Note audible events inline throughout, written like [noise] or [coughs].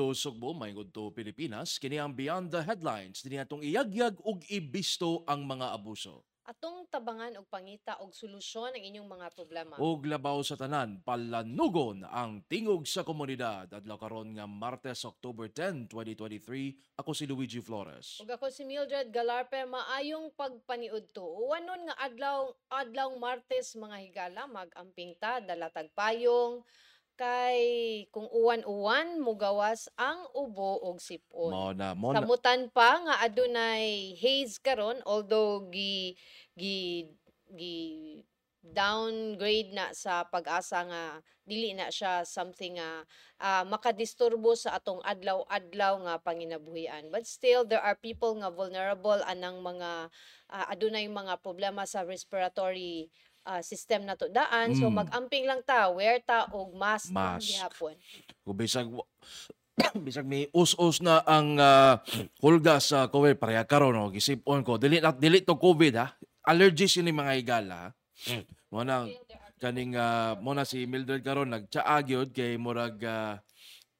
To Sugbo, maingod to Pilipinas, kini ang Beyond the Headlines, dini atong iyagyag ug ibisto ang mga abuso. Atong tabangan og pangita og solusyon ang inyong mga problema. Ug labaw sa tanan, palanugon ang tingog sa komunidad adlaw karon nga Martes, October 10, 2023. Ako si Luigi Flores. Ug ako si Mildred Galarpe, maayong pagpaniud to. Uwanon nga adlaw adlaw Martes mga higala magamping ta dala tagpayong kay kung uwan-uwan mugawas ang ubo og sipon. Mao na mo na, Samutan pa nga adunay haze karon although gi gi gi downgrade na sa pag-asa nga dili na siya something nga ah, makadisturbo sa atong adlaw-adlaw nga panginabuhian. But still there are people nga vulnerable anang mga ah, adunay mga problema sa respiratory ah, system na to daan. So Mm. mag-amping lang ta, wear ta og mask, Mask. gihapon. kung bisag [coughs] bisag may us-us na ang ah, hulga sa COVID pareha karon no gisipon ko dili na dili to COVID ha allergies ini mga higala ha? mo na kaning ah, mo na si Mildred karon nagtsaa gyud kay murag uh,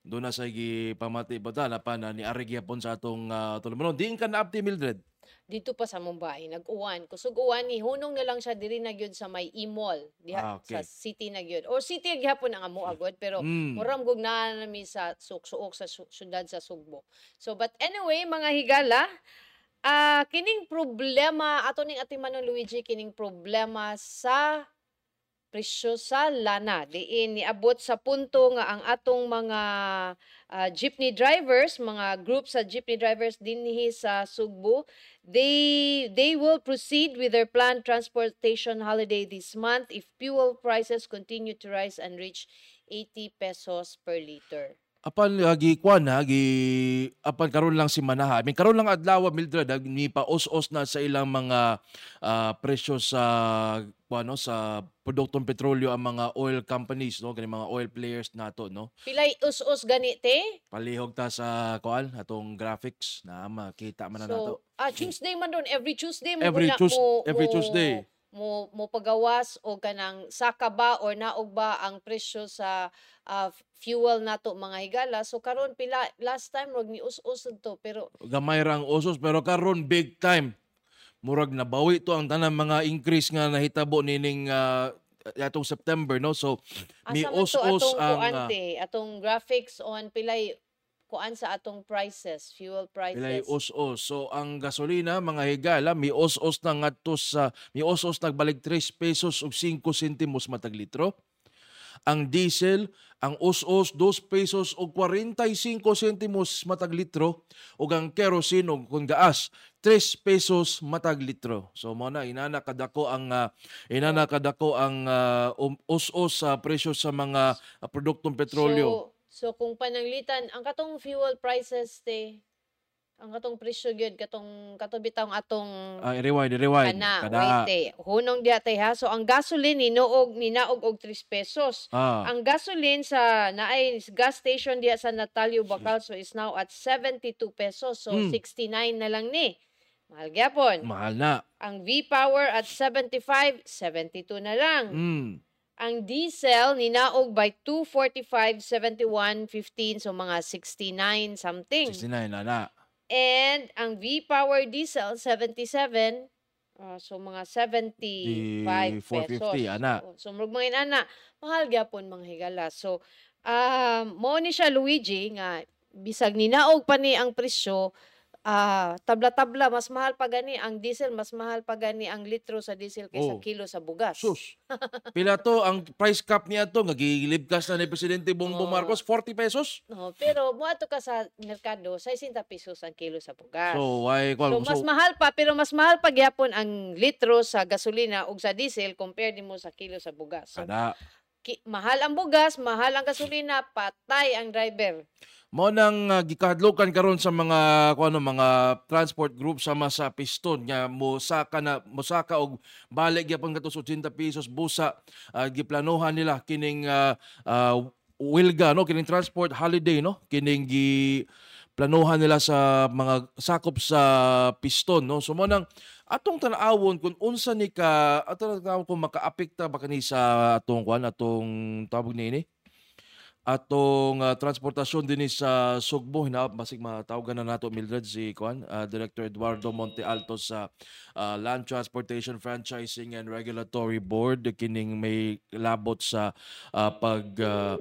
do na sa gi pamati bata na pa na ni ari gyapon sa atong uh, tulumanon diin ka na apti Mildred dito pa sa Mumbai, nag-uwan. Kusog uwan ni hunong na lang siya diri na gyud sa may Imol, Ah, diha okay. sa city na gyud. Or city gyapon ang amo agad pero Mm. muram gug na nami sa suksuok sa syudad sa Sugbo. So but anyway, mga higala, ah kining problema ato ning ating Manong Luigi kining problema sa presyo sa lana diin niabot sa punto nga ang atong mga ah, jeepney drivers mga group sa jeepney drivers dinhi sa Sugbo they they will proceed with their planned transportation holiday this month if fuel prices continue to rise and reach 80 pesos per liter apan uh, gi kwan ha gi apan karon lang si Manaha I mean karon lang adlaw Mildred ha, ni pa os-os na sa ilang mga ah, presyo sa ano sa produktong petrolyo ang mga oil companies no kani mga oil players nato no pilay us-us ganite palihog ta sa kuan atong graphics na makita man na nato So, ah, Tuesday man doon. Every Tuesday mo Every Tues- mo, every Tuesday. Mo, mo pagawas o kanang saka ba or naog ba ang presyo sa ah, fuel nato mga higala. So karon pila last time rog ni us-us to pero gamay ra ang usos pero karon big time. Murag nabawi to ang tanang mga increase nga nahitabo nining ah, atong September no? So to us-us atong ang kuan ah, te, atong graphics on pilay kuan sa atong prices, fuel prices. Ilay os-os. So ang gasolina mga higala mi os-os na ngadto sa mi os-os nagbalik 3 pesos ug 5 sentimos matag litro. Ang diesel ang os-os 2 pesos ug 45 sentimos matag litro ug ang kerosene ug kung gaas 3 pesos matag litro. So mo na inana kadako ang ah, inana kadako ang um, os-os sa presyo sa mga ah, produktong petrolyo. So, so kung pananglitan, ang katong fuel prices te, ang katong presyo gyud katong katubitang atong Ah, rewind, rewind. ana, Kada wait te. Hunong diha te ha. So ang gasoline ninuog ninaog og 3 pesos. ah, Ang gasoline sa naay gas station diha sa Natalio Bacal so is now at 72 pesos. So Mm. 69 na lang ni. Mahal gyapon. mahal na. Ang V-Power at 75, 72 na lang. Mm. Ang diesel ninaog by 245, 71, 15 so mga 69 something. 69 na na. And ang V-Power diesel 77 ah, so mga 75 Di 450, pesos. ana. So, so murag mga ana, mahal gyapon mga higala. So um mo ni siya Luigi nga bisag ninaog pa ni ang presyo ah tabla-tabla mas mahal pa gani ang diesel mas mahal pa gani ang litro sa diesel kaysa Oh. kilo sa bugas. Sus. [laughs] Pila to ang price cap niya to nga gilibkas na ni presidente Bongbong Oo. Marcos 40 pesos. No, pero muadto ka sa merkado 60 pesos ang kilo sa bugas. So why So, mas so, mahal pa pero mas mahal pa gyapon ang litro sa gasolina ug sa diesel compare nimo sa kilo sa bugas. So, kada. Ki- mahal ang bugas, mahal ang gasolina, patay ang driver. Mo nang uh, gikahadlokan karon sa mga kuno mga transport group sama sa piston nga mosaka na mosaka og balik gyapon kato sa 80 pesos busa. Ah, giplanuhan nila kining ah, ah, wilga no? Kining transport holiday no? Kining gi planuhan nila sa mga sakop sa piston no? So mo nang atong tan-awon kung unsa ni ka atong tan kung makaapekta ba kani sa atong kwan atong tawag ni ini? Atong ah, transportasyon din sa Sugbo hina basig matawagan na nato Mildred si kuan ah, Director Eduardo Monte Alto sa ah, Land Transportation Franchising and Regulatory Board. Kining may labot sa ah, pag ah,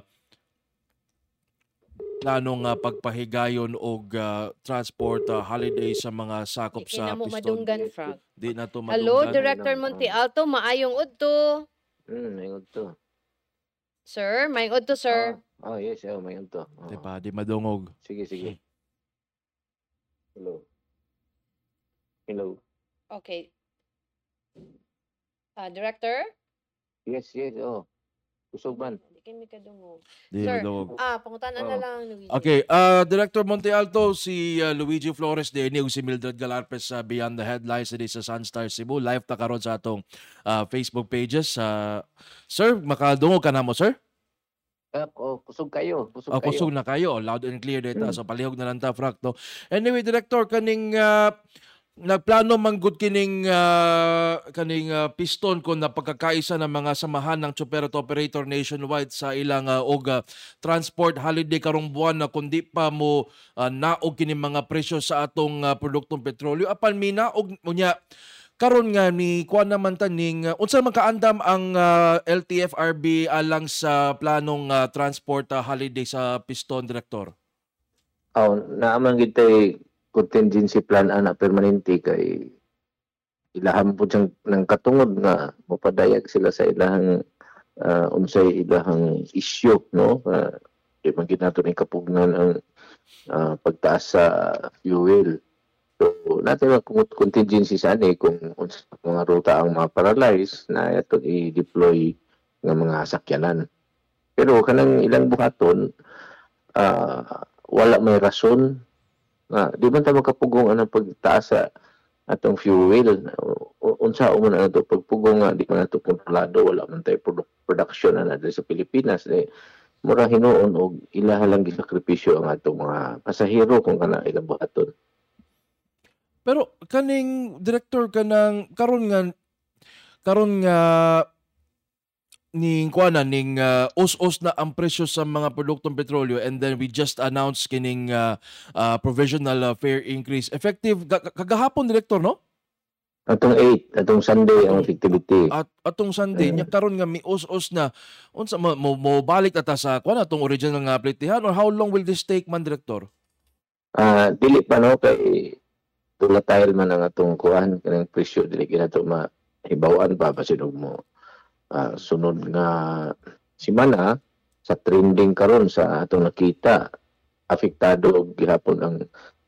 planong ah, pagpahigayon og ah, transport ah, holiday sa mga sakop Di sa na mo Piston. madunggan, Frog. Di na to Hello, madunggan. Director Monte Alto, maayong udto. Hmm, may to. Sir, maayong udto, sir. Oh, yes, oh, may to. Oh. Di pa, di madungog. Sige, sige. Hello. Hello. Okay. Ah, Director? Yes, yes, oh. Kusog man. Di kami kadungog. Di Sir, madungog. Ah, pangutan na Oh. lang, Luigi. Okay, uh, Director Monte Alto, si uh, Luigi Flores din ug si Mildred Galarpes sa Beyond the Headlines sa Sunstar Cebu. Live ta karon sa atong uh, Facebook pages. Uh, sir, makadungog ka na mo, sir? Oh, kusog kayo. Kusog Uh, kayo. kusog na kayo, loud and clear data. Mm. So palihog na lang ta, Frak, no? Anyway, Director, kaning uh, nagplano manggod kining uh, kaning uh, piston ko na pagkakaisa ng mga samahan ng chopper at operator nationwide sa ilang uh, og uh, transport holiday karong buwan na kundi pa mo uh, naog kini mga presyo sa atong uh, produktong petrolyo. Apan mi naog mo niya karon nga ni kuan naman ta ning uh, unsa man kaandam ang uh, LTFRB alang sa planong uh, transport uh, holiday sa piston director? Oh, naaman gitay contingency plan ana permanente kay ilaham po siyang ng katungod nga mopadayag sila sa ilahang ah, unsay ilahang issue no? Uh, di man gid nato ni kapugnan ang ah, pagtaas sa fuel. So natin ang kung- contingency sa ani kung unsa mga ruta ang ma-paralyze na ito i-deploy ng mga sakyanan. Pero kanang ilang buhaton ah, wala may rason nga di man ta makapugong ang pagtaas sa atong fuel unsa mo na to pagpugong nga di man nato kontrolado wala man tay produ- production na natin sa Pilipinas eh mura hinuon og ilaha lang gisakripisyo ang atong mga pasahero kung kana ilang buhaton Pero kaning director kanang karon nga karon nga ning kuana ning uh, us-us na ang presyo sa mga produktong petrolyo and then we just announced kining uh, uh, provisional uh, fare increase. Effective ga- ga- kagahapon director no? Atong 8 atong Sunday ang activity. At atong Sunday Mm. nya karon nga mi us-us na unsa mo, mo, mo balik ata sa kuana atong original nga plitihan or how long will this take man director? Ah dili pa no? Kay tulatayl man ang atong kuan kanang presyo dili kinato mahibawan pa basin mo ah, sunod nga simana sa trending karon sa atong nakita apektado gihapon ang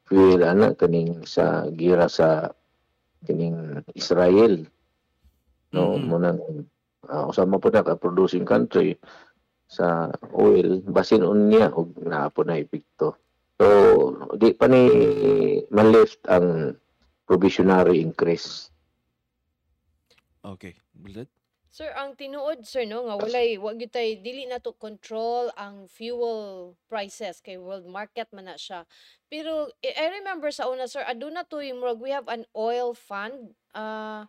fuel ana kaning sa gira sa kining Israel no Mhm. mo nang uh, usama po na ka producing country sa oil basin unya og naa po na epekto so di pa ni ma-lift ang provisionary increase okay Mildred? Sir, ang tinuod sir no nga walay wa gyud tay dili na to control ang fuel prices kay world market man na siya. Pero I remember sa una sir aduna to murag we have an oil fund ah,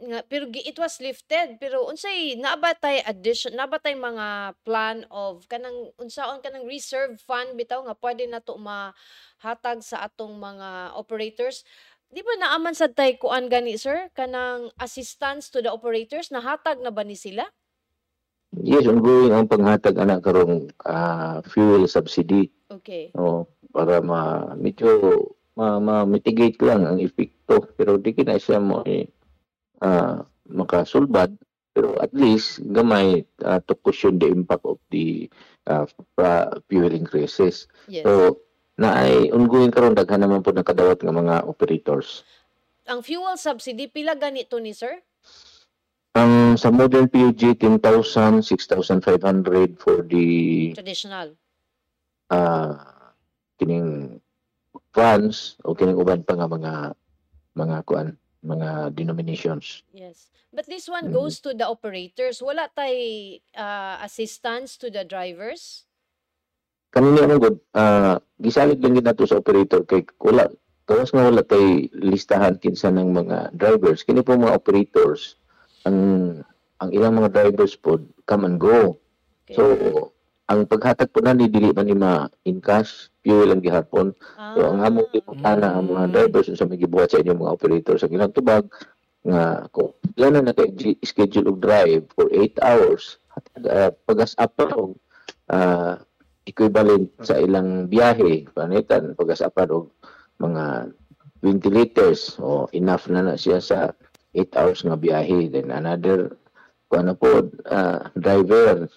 nga pero it was lifted pero unsay nabatay addition nabatay mga plan of kanang unsaon kanang reserve fund bitaw nga pwede na to mahatag sa atong mga operators Di ba naaman sa tay kuan gani sir kanang assistance to the operators nahatag na ba ni sila? yes ongoing ang panghatag ana karong ah, fuel subsidy Okay. no para ma medyo ma, ma mitigate lang ang epekto pero di kina siya mo eh, ah, makasulbad pero at least gamay ah, to cushion the impact of the pra- fuel increases Yes. so na ay ongoing karon daghan naman po nakadawat nga mga operators Ang fuel subsidy pila ganito ni sir? ang sa modern PUG 10,000 6,500 for the Traditional. ah kining funds o kining uban pa nga mga mga kuan mga denominations Yes. But this one Mm. goes to the operators. Wala tay ah, assistance to the drivers? Kanina mo gud ah gisalig lang gid nato sa operator kay wala kawas nga wala tay listahan kinsa ng mga drivers. Kini po mga operators ang ang ilang mga drivers po come and go. So ang paghatag po na ni dili man ni ma in cash, fuel ang gihapon. So ang among Ah, iputana ang mga drivers sa mga gibuhat sa inyong mga operator sa ilang tubag nga kung ilan na naka schedule og drive for 8 hours uh, pagas up pa og ah, equivalent sa ilang biyahe panitan pagas up pa og mga 20 liters o enough na na siya sa 8 hours nga biyahe. Then another kuan na po ah, driver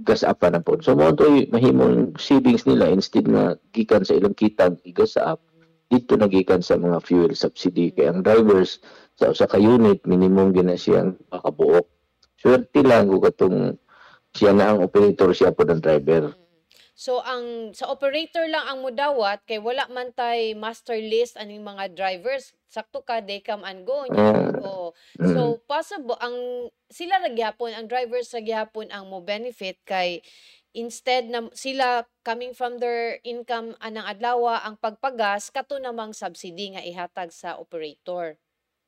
gas up na po. So mo mahimong savings nila. Instead nga gikan sa ilang kitag igas up dito nagikan sa mga fuel subsidy. Kay ang drivers sa usa ka unit minimum gina siyang makabuok swerte lang kung katong siya na ang operator siya po ng driver So ang sa operator lang ang mudawat kay wala man tay master list aning mga drivers sakto ka they come and go Oo. mm. So possible ang sila ra gyapon ang drivers ra gyapon ang mo benefit kay instead na sila coming from their income anang adlaw ang pagpagas kato namang subsidy nga ihatag sa operator.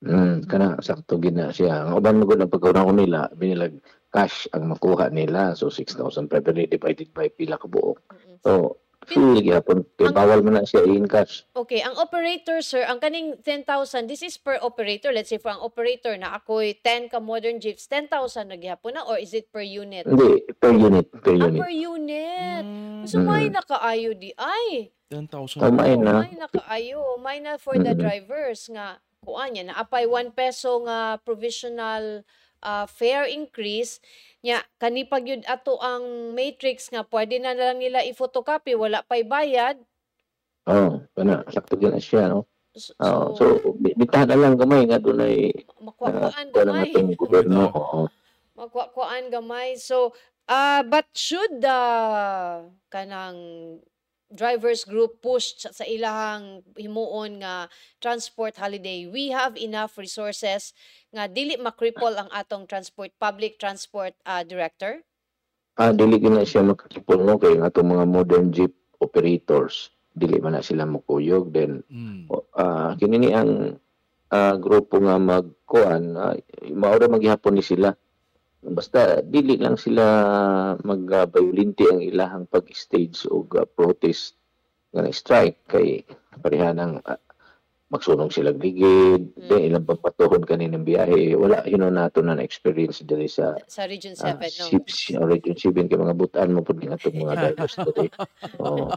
Mm, kana sakto gina siya. Ang uban mo gud ang pagkauna ko nila, binilag cash ang makuha nila. So 6,500 divided by pila ka buok. Mm-mm. So kay Ang- bawal man na siya in cash. Okay, ang operator sir, ang kaning 10,000, this is per operator. Let's say for ang operator na ako'y 10 ka modern jeeps, 10,000 na gyapon na or is it per unit? Hindi per unit, per Ah, unit. per unit. Mm, So may Mm. nakaayo di ay. 10,000. Oh, may na. may nakaayo. May na for the Mm. drivers nga kuan niya na apay 1 peso nga provisional ah, fare increase nya kani pag yun ato ang matrix nga pwede na lang nila i-photocopy wala pay bayad. Oh, kana sakto gina siya no. So, Oh, so bi- bitahan na lang gamay nga dunay makuhaan kuan ang gamay. atong gobyerno. Oo. magkuhaan gamay. So, uh, but should the kanang drivers group push sa, ilahang himuon nga transport holiday, we have enough resources nga dili makripol ang atong transport public transport uh, director. Ah, dili gina siya makakipol no kay nga atong mga modern jeep operators dili man na sila mukuyog then Mm. ah kini ni ang ah, grupo nga magkuan uh, maura maghihapon ni sila basta dili lang sila mag-violente ang ilahang pag-stage o protest nga strike kay pareha ng ah, magsunog sila ligid Mm. then ilang papatuhon kaninang biyahe wala yun nato na na-experience diri sa Sa Region uh, 7, no? ships or region 7 kay mga butan mo pud nga itong [laughs] mga drivers today oh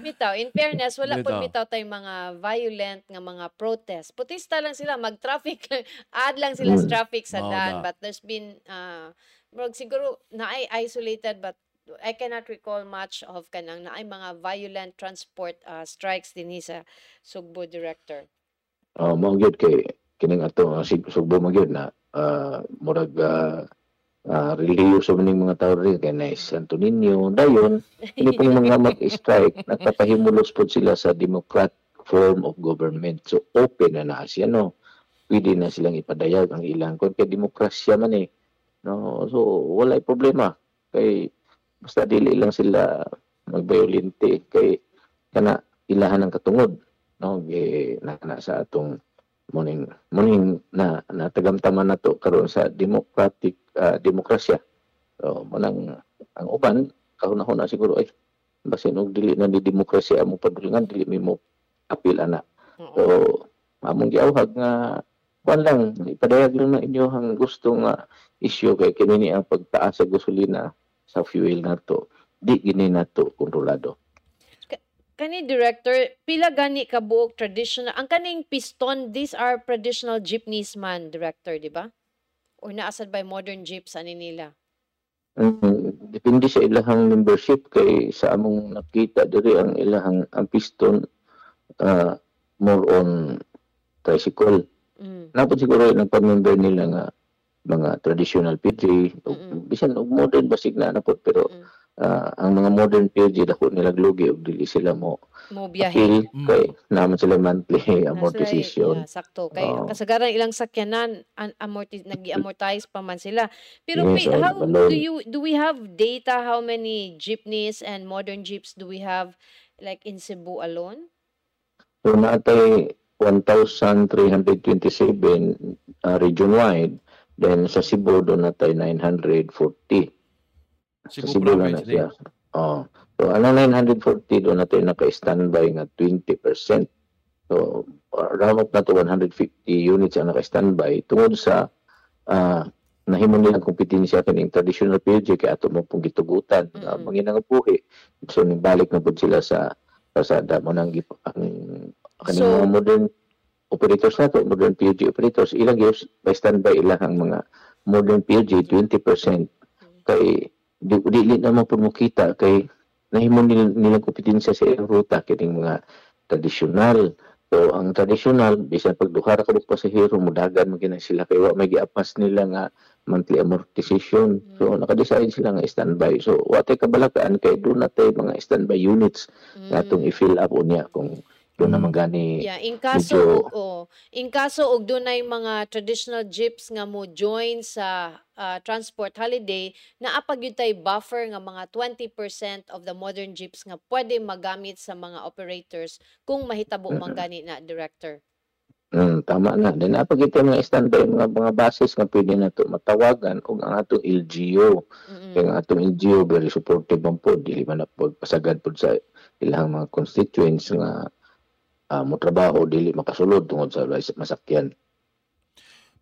Bitaw, in fairness, wala po bitaw tayong mga violent nga mga protest. Putista lang sila, mag-traffic [laughs] add lang sila sa Mm. traffic sa daan. na. But there's been, uh, murag siguro, na ay isolated, but I cannot recall much of kanang na ay mga violent transport uh, strikes din sa Sugbo Director. Oh, mao gyud kay kining ato uh, sugbo man gyud na ah, murag uh, uh, religiyoso maning mga tao rin kay na Santo Niño. Dayon ini pong mga mag-strike [laughs] nagpapahimulos pod sila sa democratic form of government. So open na na siya no? Pwede na silang ipadayag ang ilang. Kon kay demokrasya man eh no? So wala problema kay basta dili lang sila magbayolente kay kana ilahan ng katungod no? Gi na, na sa atong muning muning na natagamtaman nato karon sa democratic ah, demokrasya. So manang ang uban kahunahon na siguro ay basin og dili na ni demokrasya mo padulungan dili mi mo apil ana. So among giawhag nga kuan lang ipadayag lang na inyo ang gusto nga issue kay kini ni ang pagtaas sa gasolina sa fuel nato di gini nato kontrolado Kani director, pila gani ka buok traditional, ang kaning piston, these are traditional jeepneys man, director, di ba? Or naasad by modern jeeps ani nila? Mm, depende sa ilahang membership kay sa among nakita diri ang ilahang ang piston ah, more on tricycle. Mm. Napod siguro nagpa-member nila nga mga traditional PG o Mm-mm. bisan og modern basig na napod pero Mm. ah, ang mga modern PG dako nila lugi og dili sila mo Mo biyahe. appeal Mm. kay naman sila monthly [laughs] amortization. yeah, sakto. Kay Oo. kasagaran ilang sakyanan an amorti nag-amortize pa man sila. Pero Yes, pi- oo, how do you do we have data how many jeepneys and modern jeeps do we have like in Cebu alone? So natay 1,327 uh, region-wide. Then sa Cebu doon natay 940. Cebu sa Cebu province na siya. Oh. So ano 940 doon natin naka-standby nga 20%. So up na to 150 units ang naka-standby tungod sa ah nahimo nilang kompetensya kaning traditional PUJ kay ato mo pong gitugutan mm Mm-mm. manginang buhi. So nibalik na pud sila sa pasada mo nang ang kaning So- modern operators nato, modern PUJ operators, ilang years by standby ilang mga modern PUJ 20% kay di dili naman po mo kita kay nahimo nil, nilang kompetensya sa ilang ruta kining mga tradisyonal. So ang tradisyonal bisan pag duha ra ka mo pasahero mudagan mo gina sila kay wa may giapas nila nga monthly amortization. So naka-decide sila nga standby. So wa tay kabalakaan kay do na tay mga standby units nga atong i-fill up unya kung doon naman gani Yeah, in kaso medyo- oh, in kaso og dunay mga traditional jeeps nga mo join sa ah, transport holiday na apag yun tay buffer nga mga 20% of the modern jeeps nga pwede magamit sa mga operators kung mahitabo man gani na director. Mm, tama na. Then napagita mga standby mga mga bases nga pwede na to matawagan kung ang atong LGU. Kaya ang atong LGU very supportive man po. Dili man na po pasagad po sa ilang mga constituents nga uh, mo trabaho dili makasulod tungod sa masakyan.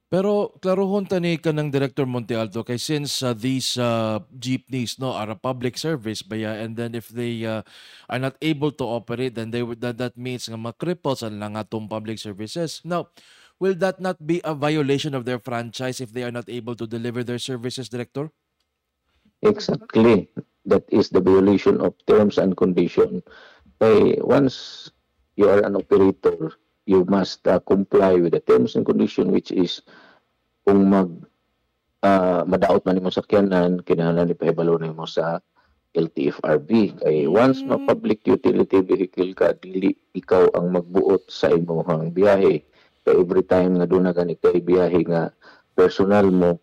Pero klarohon tani ka ng Director Monte Alto kay since uh, these uh, jeepneys no are a public service baya and then if they uh, are not able to operate then they would that, that means nga makriples ang lang atong public services. Now, will that not be a violation of their franchise if they are not able to deliver their services, Director? Exactly. That is the violation of terms and condition. Kay once you are an operator, you must uh, comply with the terms and condition which is kung mag uh, madaot man mo sakyanan, kinahanglan ipahibalo mo sa LTFRB. Kay once Mm. ma-public utility vehicle ka, dili ikaw ang magbuot sa imong biyahe. Kay every time nga doon na gani kay biyahe nga personal mo,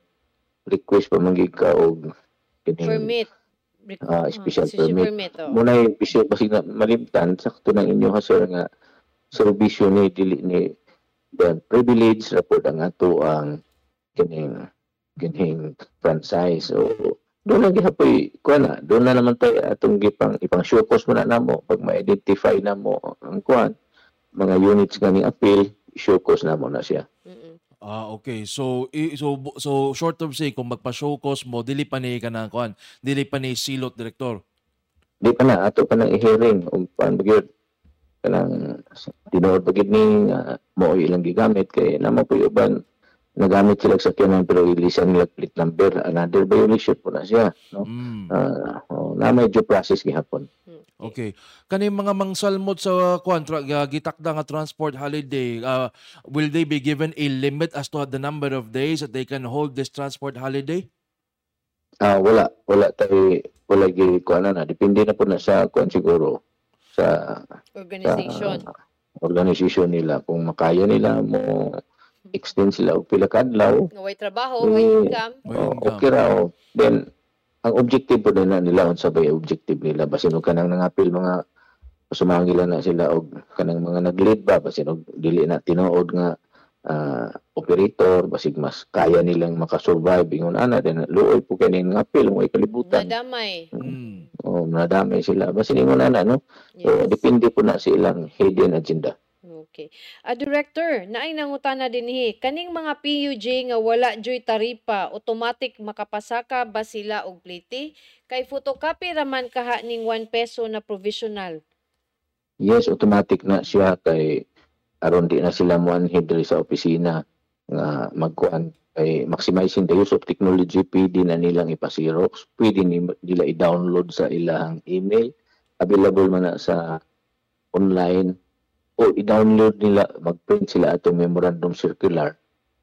request pa manggig ka og kining Permit. Ah, special special permit. oh. muna yung bisyo kasi nga malimtan sakto ng inyo ha sir nga serbisyo ni dili ni the privilege report ang ato ang kining kining franchise so doon na gihapoy kuan na doon na naman tayo atong gipang ipang showcase mo na namo pag ma-identify na mo ang kuan mga units nga ni appeal showcase na mo na siya Mm-mm. Ah, okay. So i- so so short of say kung magpa-show cause mo dili pa ni kanang kuan, dili pa ni silot Director. di pa na ato pa nang i-hearing kung paano kanang tinuod pa gid ni nga mo ilang gigamit kay namo po yung uban nagamit sila sa sakyanan pero ilisan nila plate number another violation po na siya no Mm. Ah, oh, na due process gihapon Okay. Kani mga mangsalmot sa kuan tra, ga- gitakda nga transport holiday, uh, will they be given a limit as to the number of days that they can hold this transport holiday? ah wala wala tayo wala gi kuan na depende na po na sa kuan siguro sa Organization. sa organisasyon nila kung makaya nila mo extend sila og pila ka adlaw Nga way trabaho, way Mm. income. Oh, income. okay raw. Then, ang objective po na nila, unsa ba objective nila? Basin og kanang nangapil mga sumangila na sila og kanang mga nag-lead ba? Basin og dili na tinuod nga ah, operator. Basig mas kaya nilang makasurvive. Ingon ana then luoy po kaning ngapil. Mo kalibutan. Nadamay. Mm. oh nadamay sila. Basin ingon ana no? So, Yes. depende po na sa ilang hidden agenda Okay. A director, naay nangutana dinhi, kaning mga PUJ nga wala joy taripa, automatic makapasaka ba sila og pliti? Kay photocopy raman kaha ning 1 peso na provisional. Yes, automatic na siya kay aron di na sila mo diri sa opisina nga magkuan kay maximizing the use of technology pwede na nilang ipa-xerox pwede ni, nila i-download sa ilang email available man na sa online o i-download nila mag-print sila atong memorandum circular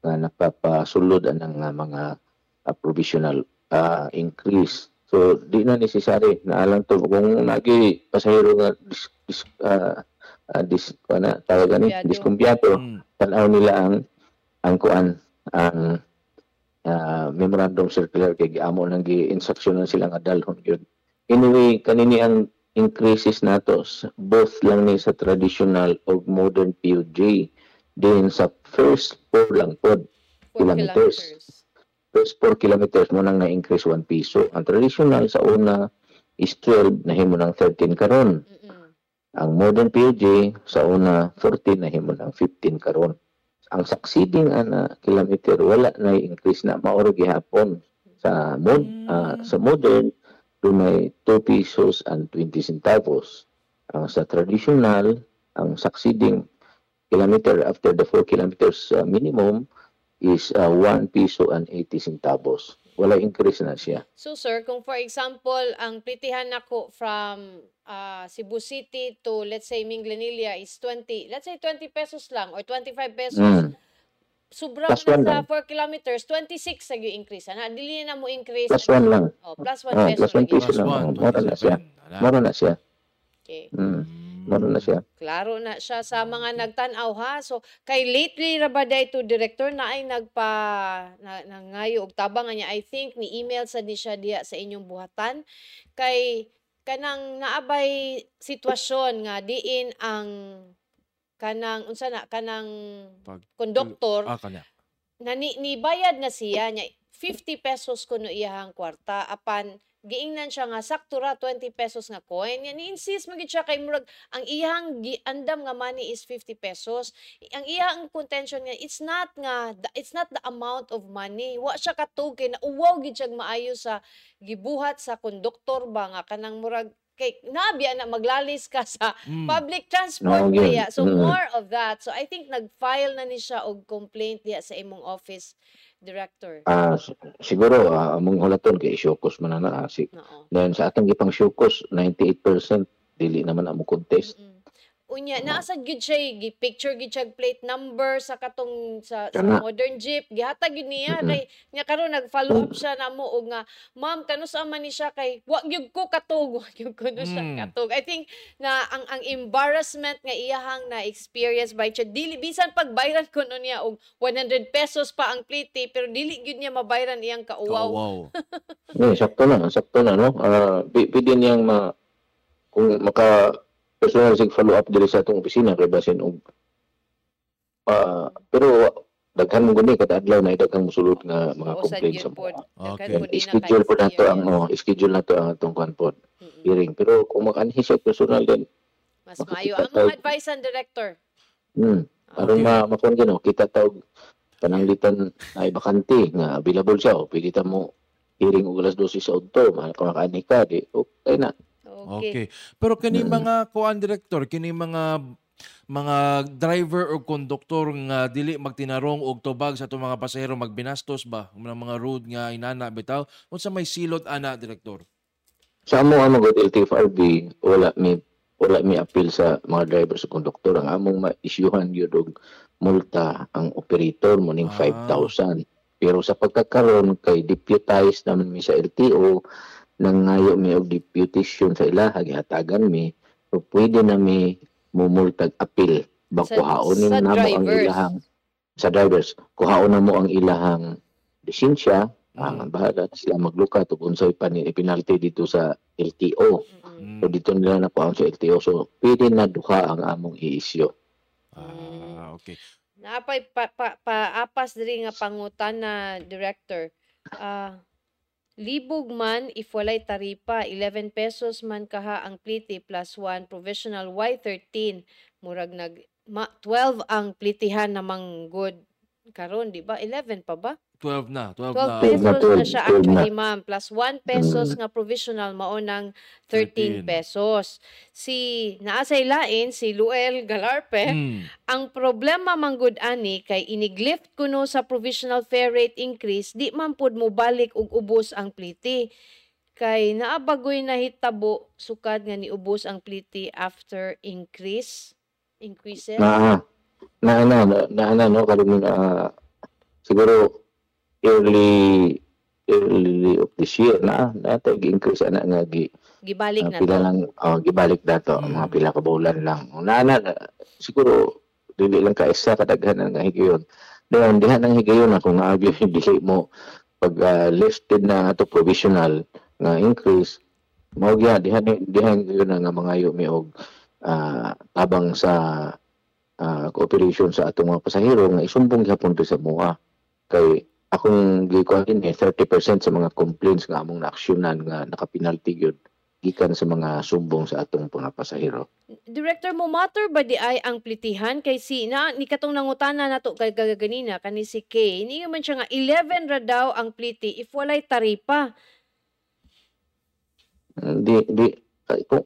nga nagpapasulod ang nga mga ah, provisional ah, increase so di na necessary na alam to kung nagi pasahero nga dis, dis, ah, ah, dis ano tawag gani Diskumpiyado. diskumpiyado Mm. tanaw nila ang ang kuan ang ah, memorandum circular kay giamo nang gi-instructionan sila nga dalhon gyud anyway kanini ang increases nato both lang ni sa traditional o modern PUJ din sa first four lang pod 4 Kilometers. kilometers. first 4 kilometers mo nang na-increase 1 piso ang traditional sa una is 12 nahimo ng 13 karon. Ang modern POJ sa una 14 nahimo ng 15 karon. Ang succeeding ana kilometer wala na increase na maoro gihapon sa mod ah, sa modern dunay 2 pesos and 20 centavos. Ang sa traditional ang succeeding kilometer after the 4 kilometers uh, minimum is uh, 1 peso and 80 centavos. Wala increase na siya. So sir, kung for example, ang plitihan nako from ah, Cebu City to let's say Minglanilla is 20, let's say 20 pesos lang or 25 pesos. Mm. Sobra Plus na one sa lang. 4 kilometers, 26 sa yung increase. Ana, dili na mo increase. Plus 1 lang. Oh, plus 1 Oh, peso. plus one lagi. peso Plus lang. one, Mura na siya. 27. Ala. Mara na siya. Okay. Mm. Mara na siya. Klaro na siya sa mga nagtanaw ha. So kay lately ra ba to director na ay nagpa na, nangayo og tabang niya I think ni email sa di siya diya sa inyong buhatan kay kanang naabay sitwasyon nga diin ang kanang unsa na kanang Pag- konduktor Ah, kanya. na ni, ni bayad na siya niya 50 pesos kuno iyahang kwarta apan giingnan siya nga sakto ra 20 pesos nga coin. Yan ni-insist magid siya kay murag ang iyang giandam nga money is 50 pesos. Ang iyang contention nga it's not nga it's not the amount of money. Wa siya katug kay nauwaw gid siya maayo sa gibuhat sa konduktor ba nga kanang murag kay nabiya na maglalis ka sa Mm. public transport No, yun. kaya. So Mm. more of that. So I think nag-file na ni siya og complaint diya sa imong office director. Ah, s- siguro ah, among hulaton kay Shokos man na ah, si Oo. then sa atong gipang Shokos 98% dili naman amo contest. Mm-mm. Unya, naasa gyud siya gi picture gyud siya plate number sa katong sa, sa modern jeep gihatag gyud niya Mm-mm. kay nya karon nag-follow up siya namo og nga ma'am kanusa man ni siya kay wa gyud ko katog [laughs] wa gyud ko na siya Mm. katog. I think na ang ang embarrassment nga iyahang na experience by siya dili bisan pagbayran ko no niya og 100 pesos pa ang plate eh, pero dili gyud niya mabayran iyang Oh, kauwaw. wow. [laughs] Eh, sakto na, sakto na no. Ah, pi- pwede niyang ma kung maka personal sig follow up diri sa atong opisina kay basin og ah, pero daghan mo gani kada adlaw na daghang musulod nga mga gyud sa mga. Daghan Okay. na schedule po nato ang oh, schedule nato ang atong kwan pod hearing pero kung makanhi siya personal din Mas maayo. Ang mga advice ang director. hmm aron Okay. ma makuan gino kita tawag pananglitan ay bakante nga available siya o pwede ta mo hearing og alas 12 sa udto makaani ka di okay na Okay. Okay. Pero kini Mm. mga kuan director, kini mga mga driver o konduktor nga dili magtinarong og tubag sa mga pasahero magbinastos ba ng mga road nga inana bitaw unsa may silot ana director sa amo ang mga LTFRB wala mi wala mi appeal sa mga driver sa konduktor ang among ma-issuehan yun og multa ang operator mo ning Ah. 5,000 pero sa pagkakaroon kay deputize naman mi sa LTO nangayo mi og deputation sa ilaha gihatagan mi so pwede na mi mumultag appeal bakuhaonin sa na mo ang drivers. ilahang sa drivers kuhaon na mo ang ilahang lisensya ang Mm. bahala na sila maglukat ug unsay pani penalty dito sa LTO. Mm-mm. So dito nila nakuha sa LTO. So pwede na duha ang among i-issue. ah okay Naapay pa, pa, paapas diri nga pangutana director. Ah libog man if walay taripa 11 pesos man kaha ang pliti plus 1 provisional Y13 murag nag ma, 12 ang plitihan namang good karon di ba? 11 pa ba 12 na 12, 12 na pesos na 12, siya 12 na. actually ma'am plus 1 pesos Mm. nga provisional mao nang 13 13. pesos si naa sa ilain si Luel Galarpe Mm. ang problema manggod ani kay iniglift kuno sa provisional fare rate increase di man pud mo balik og ubos ang pliti kay naabagoy na hitabo sukad nga niubos ang pliti after increase increases Na na na na na, na no kadto na siguro early early of this year na na tag increase ana nga gi gibalik ah, na pila lang oh, gibalik dato Mm. mga pila ka bulan lang. Na na, na siguro dili lang ka isa kadaghan nga higayon. Then diha nang higayon ako nga agyo [laughs] dili mo pag ah, lifted na ato provisional nga increase mao gyud diha diha yun nga mga mi og ah, tabang sa ah, cooperation sa atong mga pasahero nga isumbong gyapon sa mua kay akong gikuha din eh 30% sa mga complaints nga among naaksyonan nga naka-penalty gyud gikan sa mga sumbong sa atong mga pasahero. Director mo matter ba di ay ang plitihan kay si na ni katong nangutana nato kay gagaganina kani si Kay niyo man siya nga 11 ra daw ang pliti if walay taripa. Di di ay, kung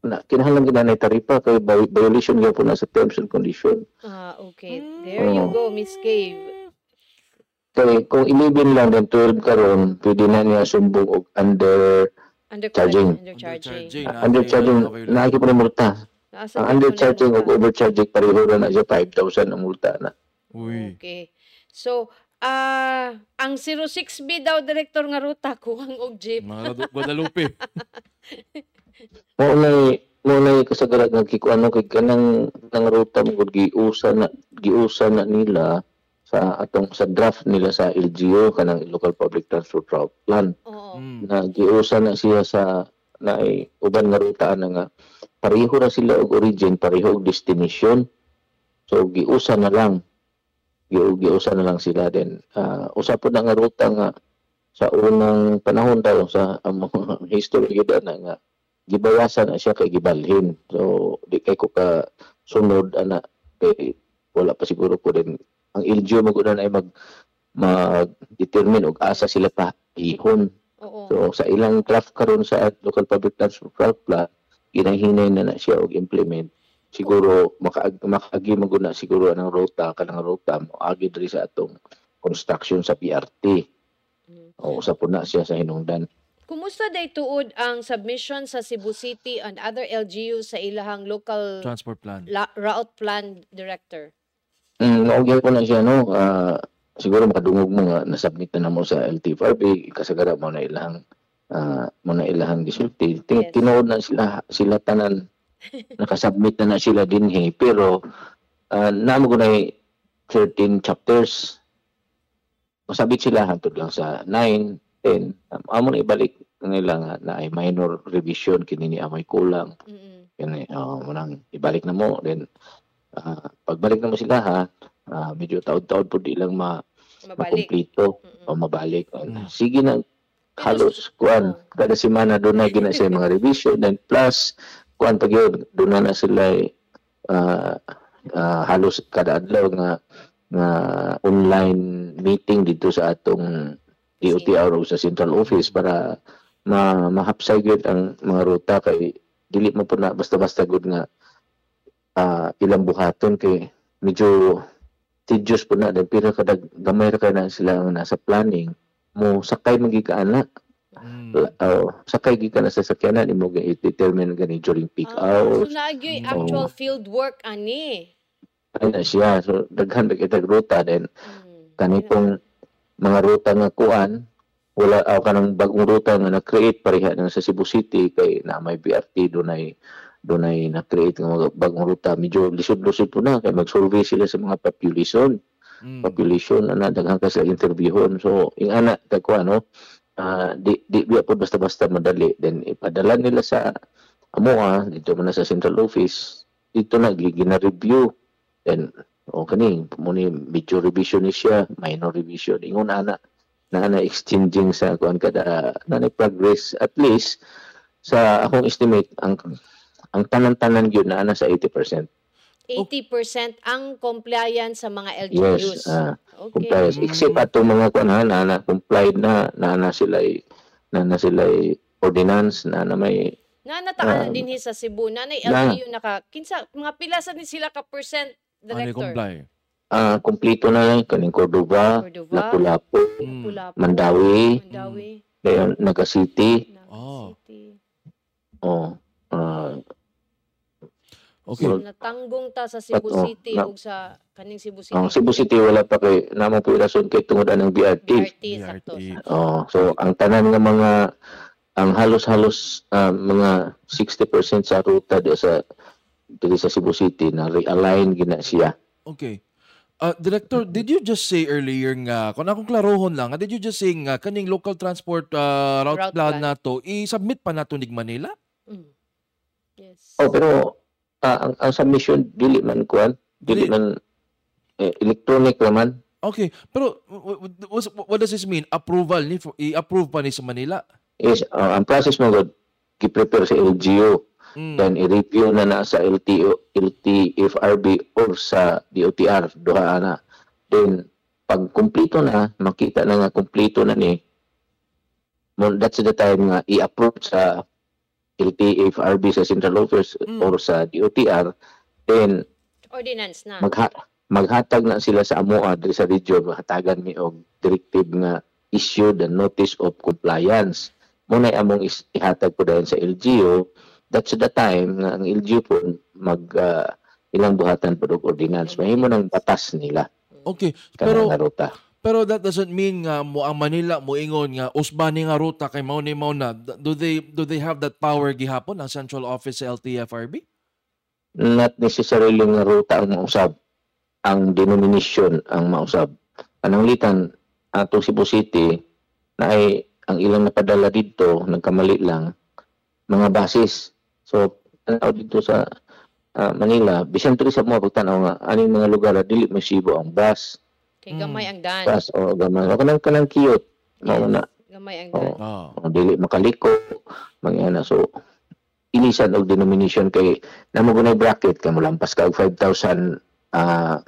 na kinahanglan gid na taripa kay vi- violation gyud na sa terms and condition. Ah, okay. There you Oo. go, Miss Cave. Kay kung 11 lang then 12 karon pwede na niya sumbong og under Undercharging. Charging. Undercharging. uh, undercharging na po na multa. Nasa Ang undercharging na- overcharging pareho ra na siya 5,000 ang multa na. Uy. Okay. So, ah ang 06B daw director nga ruta [laughs] kuhang og jeep. Mga Guadalupe. [laughs] Mo na mo na kasagaran nga kikuano kay kanang nang ruta mo giusa na giusa na nila sa atong sa draft nila sa LGU kanang local public transport route plan. Oo. Mm. na giusa na siya sa na ay uban nga ruta na nga pareho ra sila og origin pareho og destination. So giusa na lang. Gi- giusa na lang sila din. Uh, usa po na nga ruta nga sa unang panahon daw sa ang mga [laughs] history gyud na nga gibawasan na siya kay gibalhin. So di kay ko ka sunod ana kay wala pa siguro ko din ang LGU maguna ay mag mag-determine og asa sila pa ihon Oo. So sa ilang draft karon sa local public transport plan, ginahinay na na siya og implement. Siguro makaag makaagi maguna siguro ang ruta kanang ruta mo agi diri sa atong construction sa PRT. O usa po na siya sa hinungdan. Kumusta day tuod ang submission sa Cebu City and other LGU sa ilahang local Transport plan. la- route plan director? Mm, naugyan ko na siya no. ah, siguro makadungog mo nga nasubmit na namo sa LTFRB kasagara mo na ilang ah, mo na ilahang gisulti. Yes. tinuod na sila sila tanan [laughs] nakasubmit na na sila dinhi pero uh, namo ko na 13 chapters. Masabit sila hantod lang sa 9, 10. Um, amo na ibalik nila nga na ay minor revision kini ni amoy kulang Mm-mm. kani uh, munang ibalik na mo then ah, pagbalik na mo sila ha ah, medyo taod-taod po di lang ma Mabalik. makumpleto Mm-mm. o mabalik Mm. sige na halos kuan kada semana doon na gina siya mga revision then plus kuan pag yun doon na na sila ah, ah, halos kada adlaw nga nga online meeting dito sa atong DOTR o sa central office para ma mahapsay ang mga ruta kay dili mo po na basta-basta gud nga ah, ilang buhaton kay medyo tedious po na dahil pero kada gamay ra kay na sila nga nasa planning mo sakay magigana Mm. oh, sakay gid ka na sa sakyanan imo ga i-determine gani during peak Ah, so hours naagyoy Mm. actual field work ani. ay na siya so daghan ra kitag ruta then Mm. kani pong mga ruta nga kuan wala aw kanang bagong ruta nga na-create pareha na sa Cebu City kay na may BRT dunay dunay na-create nga mga bagong ruta. Medyo lisod-lisod po na. Kay mag-survey sila sa mga population. Mm. population ana daghan ka sila interviewon so ing ana kay kuan no ah, di di biya po basta-basta madali. Then ipadala nila sa amoa dito man na sa central office. Dito na gi- gina-review then o kani mo ni medyo revision ni siya. Minor revision. Ingon ana na ana exchanging sa kuan kada na progress at least sa akong estimate ang ang tanan-tanan gyud na ana sa 80%. 80% ang compliance sa mga LGUs. Yes, ah, okay. compliance. Except atong mga kuan ha, na, na complied na na na sila na na sila ordinance na na may Na nataan na Ah, din hi sa Cebu. Nanay na. LGU naka kinsa mga pila sa ni sila ka percent Ano director? comply? ah kompleto na lang kaning Cordova, Cordova, Lapu-Lapu, Mm. Mandawi, Mandawi, dayon Naga City. Naga Oh. City. Oh, ah, Okay. So natanggong ta sa Cebu Oo, City na- ug sa kaning Cebu City. ang Cebu City wala pa kay namo po rason kay tungod anang BRT. BRT, BRT. sakto. Oh, so ang tanan nga mga ang halos-halos ah, mga 60% sa ruta di sa diri sa Cebu City na realign gina siya. Okay. Uh, Director, did you just say earlier nga, kung akong klarohon lang, did you just say nga, kaning local transport uh, route, Route plan, plan. na to, i-submit pa nato nig Manila? Mm. Yes. Oh, pero ah, ang, ang submission dili man kuan, dili man eh, electronic naman. Okay, pero w- w- what, what does this mean? Approval ni i-approve pa ni sa Manila? Is ah, ang process mo gud gi-prepare sa LGU Mm. then i-review na na sa LTO LTFRB or sa DOTR duha na then pag kumpleto na makita na nga kumpleto na ni mo that's the time nga i-approve sa LTFRB sa central office Mm. or sa DOTR then Ordinance na. magha maghatag na sila sa amoa diri sa region hatagan mi og directive nga issue the notice of compliance. Mo na among is, ihatag ko dayon sa LGU that's the time nga ang LGU po mag ah, ilang buhatan po og ordinance. Mahimo ng batas nila. Okay, pero nga ruta pero that doesn't mean nga mo ang Manila mo ingon nga usbani nga ruta kay mao ni mao na. Do they do they have that power gihapon ang central office sa LTFRB? not necessarily nga ruta ang mausab ang denomination ang mausab. Anang litan atong Cebu City na ay ang ilang napadala dito nagkamali lang mga basis. So tanaw dito sa ah, Manila bisan sa mga pagtanaw nga aning mga lugar dili masibo ang bus Kay Mm. gamay ang daan. bus o gamay o kanang kanang cute mao na Gamay ang Oo. daan. Ah. o dili makaliko mga na so inisan og denomination kay namo gunay bracket kay molampas ka og 5,000 ah,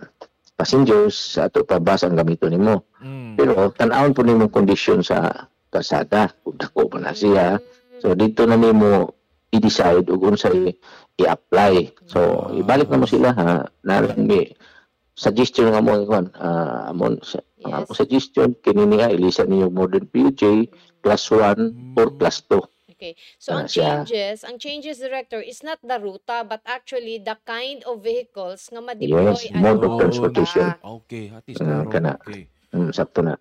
passengers sa ato pa bus ang gamito nimo Mm. pero tan-awon po nimo kondisyon sa kalsada kung dako pa na siya so dito na nimo i-decide ug unsa i- i-apply so Ah. ibalik na mo sila ha nalang mi suggestion nga mo ikon ah amon sa ang Yes. suggestion kini niya ilisa niyo modern PUJ class 1 or Mm. class 2 Okay. So Ah, ang siya. changes, ang changes director is not the ruta but actually the kind of vehicles nga ma-deploy Yes, mode of Oh, transportation. ruta. Okay, hatis Mm, klaro. kana. Okay. Mm, sakto na.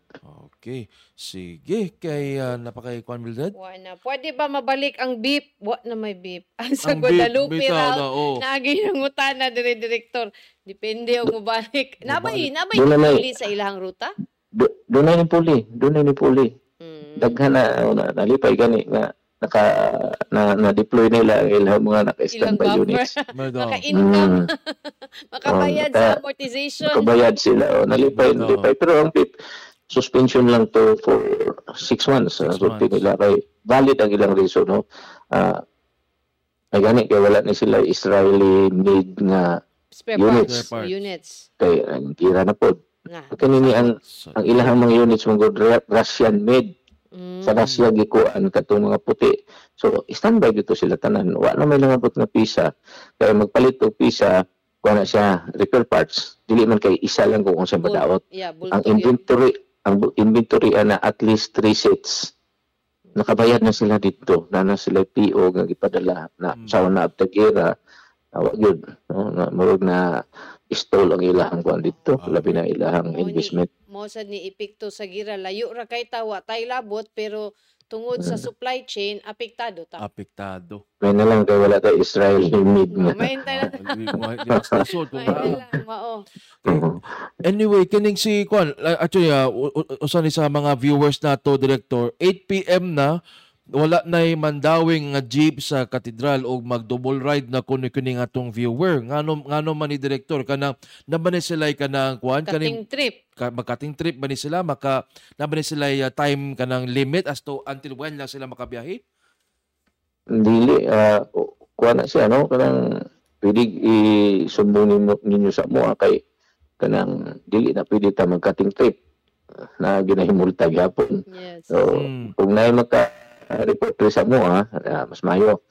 Okay. Sige, kay uh, napakay Kwan Mildred. Wa na. Pwede ba mabalik ang beep? Wa na may beep. [laughs] Ang sa Ang beep, Guadalupe raw. na, oh. Naagi ng utana dire director. Depende og mabalik. Nabay, nabay na pili sa ilahang ruta? Do- Doon na ni puli, doon na ni puli. Mm. Daghan na, na nalipay gani nga naka na, na deploy nila ang ilang mga Ilang naka-standby units. [laughs] Madam. Maka-income. Mm, [laughs] Makabayad Oh, sa amortization. kabayad sila. O, nalipay, Oo. nalipay. Pero ang pip, suspension lang to for six months. Six so, months. nila kay valid ang ilang reason. No? Ah, ay gani, kaya wala na sila Israeli made nga Spare Units. parts. Spare parts. Units. kay ang tira na po. Na. Kanini ang So, ang ilahang mga units mga Ra- Russian made Mm. sa Russia gikuan katong mga puti. So standby dito sila tanan. Wa na may nangabot nga pisa. Kaya magpalit og pisa kuha na siya repair parts. Dili man kay isa lang kung unsa madaot. Yeah, Ang bulto yun. Ang inventory ana at least three sets. Nakabayad na sila dito. Na na sila PO nga gipadala na Mm. sa na abtagera. Awa gyud no na murag na istol ang ilahang kuan dito. Ah. Labi na ilahang Mao ni- investment. mo sad ni epekto sa gira layo ra kay tawa tay labot pero tungod Mm. sa supply chain apektado ta. apektado. May na lang kay wala kay di mas nasod kung Mahintay naa. lang. Oo. Anyway, kining si Kwan, actually, uh, u- u- usa ni sa mga viewers nato, Director, 8 p.m. na, wala na mandawing nga jeep sa katedral o mag-double ride na kuno kini nga atong viewer. Ngano ngano man ni Director kanang naman ni sila kanang Kwan, kaning trip. ka, magkating trip ba ni sila maka naman ni sila uh, time kanang limit as to until when lang sila makabiyahe? dili uh, kuha na siya no kanang pwede isumbong ninyo, ninyo sa mo kay kanang dili na pwede ta magkating trip na ginahimulta gyapon Yes. so Mm. kung naay magka uh, report sa mo ha? Ah, mas mayo.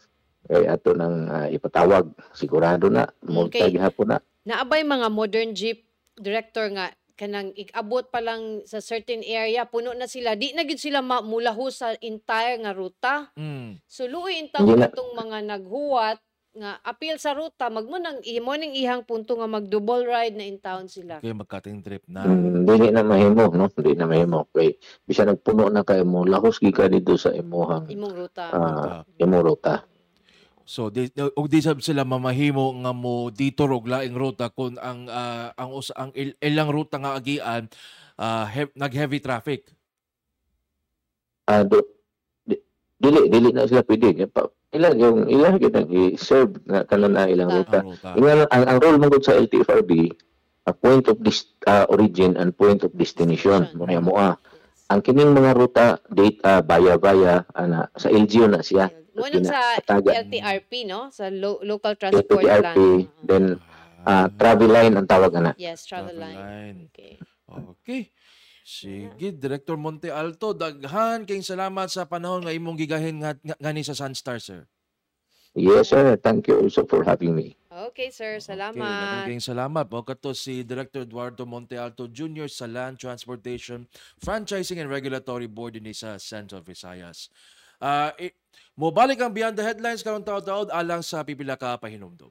Kay ato nang ah, ipatawag. Sigurado na. Multa Okay. gyapon na. Naabay mga modern jeep director nga kanang ikabot pa lang sa certain area puno na sila. Di na gid sila ma- mulaho sa entire nga ruta. Mm. so luoy in Hindi na- itong mga naghuwat nga appeal sa ruta magmo nang imo ning ihang punto nga mag double ride na in town sila. Okay, magkating trip na. mm, dili na mahimo no? Dili na mahimo. Kay bisan nagpuno na kay mo lahos gika dito sa imuhang imong ruta. ah, imong ruta. So di og di sab sila mamahimo nga mo dito og laing ruta kun ang ah, ang us ang il- ilang ruta nga agian ah, hev- nag-heavy traffic. ah do, di, dili dili na sila pwede. Pa ila yung ila gyud ang i-serve na kanan na ilang ruta Ang ruta. Inga, ang, ang role mo gud sa LTFRB a point of dis, ah, origin and point of destination mo mo ah ang kining mga ruta date ah, baya baya ana sa LGU na siya Mo sa. LTRP no, sa lo- local transport LTRP, plan. then ah, travel line ang tawag na. Yes, travel, Travel line. line. Okay. Okay. Sige, Director Monte Alto, daghan kayong salamat sa panahon nga imong gigahin nga, sa Sunstar, sir. Yes, sir. Thank you also for having me. Okay, sir. Okay, Salamat. kayong salamat. O kato si Director Eduardo Monte Alto Jr. sa Land Transportation Franchising and Regulatory Board din sa Central Visayas. Ah, i- mobalik ang Beyond the Headlines karong taod-taod alang sa pipila ka pahinumdum.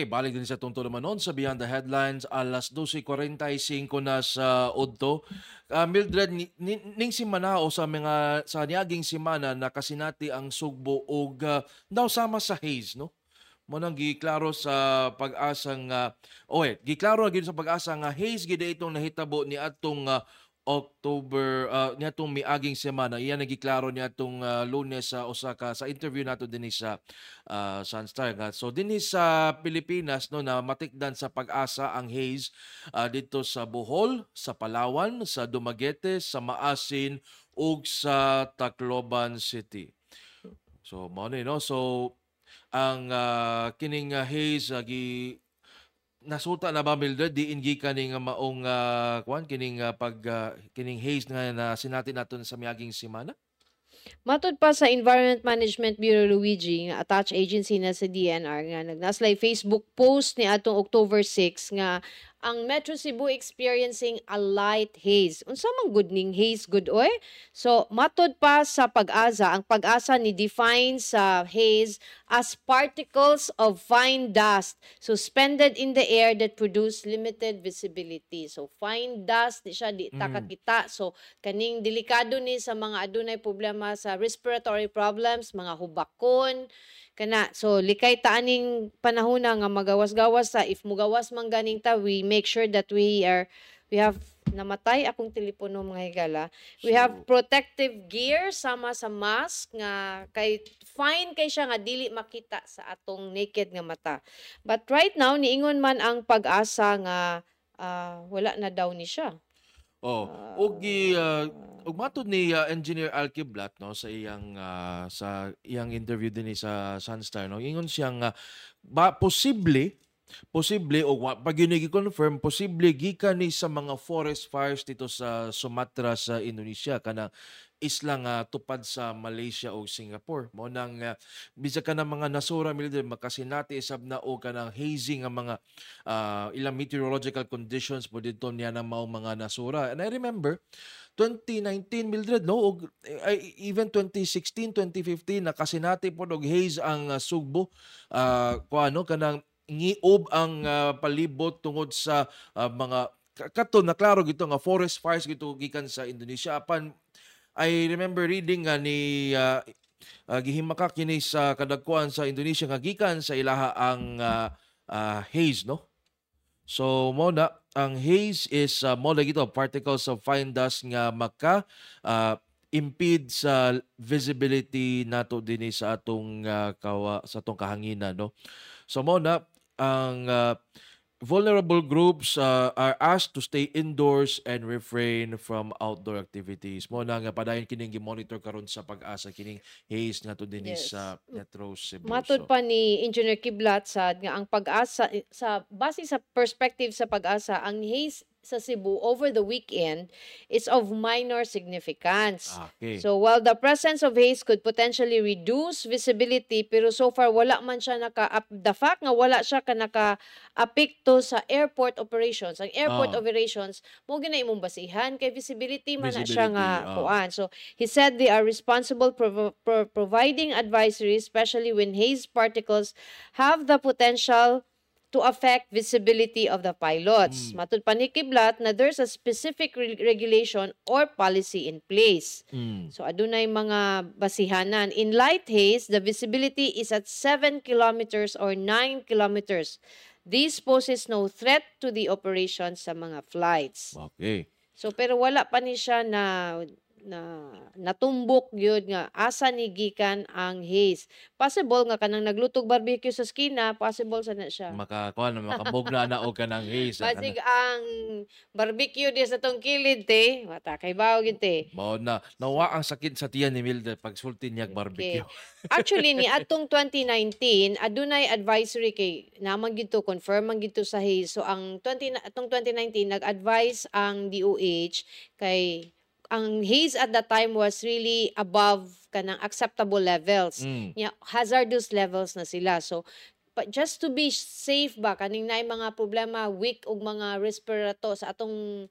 Okay, balik din sa tungtol naman noon sa Beyond the Headlines alas 12.45 na sa Udto. Uh, Mildred, ni, ni, ning simana o sa mga sa niaging simana na kasinati ang sugbo og uh, daw sama sa haze, no? Mo nang giklaro sa pag-asa nga oh wait, giklaro gyud sa pag-asa nga haze gid itong nahitabo ni atong uh, October uh, niatong miaging semana iyan nagiklaro niatong uh, Lunes sa Osaka sa interview nato dinhi sa uh, Sunstar nga so dinhi sa Pilipinas no na matikdan sa pag-asa ang haze uh, dito sa Bohol, sa Palawan, sa Dumaguete, sa Maasin ug sa Tacloban City. So ni no so ang uh, kining uh, haze uh, gi nasuta na ba Mildred diin gikan nga maong uh, kwan kining uh, pag uh, kining haze nga na sinati naton sa miaging semana? Matod pa sa Environment Management Bureau Luigi nga attached agency na sa DNR nga nagnaslay Facebook post ni atong October 6 nga ang Metro Cebu experiencing a light haze. Unsa man good ning haze good oy? So matod pa sa pag-asa, ang pag-asa ni define sa haze as particles of fine dust suspended in the air that produce limited visibility. So fine dust di siya di Mm. kakita. So kaning delikado ni sa mga adunay problema sa respiratory problems, mga hubakon, kana so likay ta aning panahon nga magawas-gawas sa if mugawas man ganing ta we make sure that we are we have namatay akong telepono mga higala. We have protective gear sama sa mask nga kay fine kay siya nga dili makita sa atong naked nga mata. But right now niingon man ang pag-asa nga ah, wala na daw ni siya Oh, og gi uh, ug matud ni uh, Engineer Alki Blat no sa iyang uh, sa iyang interview din sa Sunstar no ingon siyang uh, ba posible posible o pag yun confirm posible gikan ni sa mga forest fires dito sa Sumatra sa Indonesia kana isla nga tupad sa Malaysia o Singapore. Mo nang uh, bisa ka ng mga nasura milder makasinati isab na o kanang hazy nga mga uh, ilang meteorological conditions po dito niya na mao mga nasura. And I remember 2019 Mildred no? Og even 2016 2015 nakasinati po og haze ang uh, Sugbo. Uh, kuano kanang ngiob ang uh, palibot tungod sa uh, mga ka- kato na klaro gito nga forest fires gito gikan sa Indonesia. Apan I remember reading nga ni ah, ah, gihimaka kini sa kadagkuan sa Indonesia nga gikan sa ilaha ang ah, ah, haze no? So mo na ang haze is uh, mo na gito particles of fine dust nga maka ah, impede sa visibility nato dinhi sa atong ah, kawa sa atong kahanginan no? So mo na ang ah, vulnerable groups uh, are asked to stay indoors and refrain from outdoor activities. Mo na nga padayon kining gi-monitor karon sa pag-asa kining haze nga to dinhi Yes. sa Metro Cebu. Matod pa ni Engineer Kiblat sad nga ang pag-asa sa base sa perspective sa pag-asa ang haze sa Cebu over the weekend is of minor significance. ah, okay. So while the presence of haze could potentially reduce visibility pero so far wala man siya naka the fact nga wala siya ka naka apekto sa airport operations. Ang airport Ah. operations mo gina imong basihan kay visibility man na siya nga Visibility, ah. kuan. So he said they are responsible for, for providing advisory especially when haze particles have the potential to affect visibility of the pilots. Mm. Matud pa ni Kiblat na there's a specific re- regulation or policy in place. Mm. So adunay mga basihanan. In light haze, the visibility is at 7 kilometers or 9 kilometers. This poses no threat to the operation sa mga flights. Okay. So pero wala pa ni siya na na natumbok gyud nga asa ni gikan ang haze. Possible nga kanang naglutog barbecue sa skina, possible sa na siya. Makakuan na makabugna na og kanang haze. ah, Basig ang barbecue di sa tong kilid te, mata kay bawo gyud te. Mao na nawa ang sakit sa tiyan ni Milda pag sulti niya barbecue. [laughs] Actually ni atong 2019 adunay advisory kay naman gito confirm man gito sa haze. So ang 20 na- atong 2019 nag-advise ang DOH kay ang haze at that time was really above kanang acceptable levels. Mm. Nya hazardous levels na sila. So but just to be safe ba kaning naay mga problema weak og mga respirato sa atong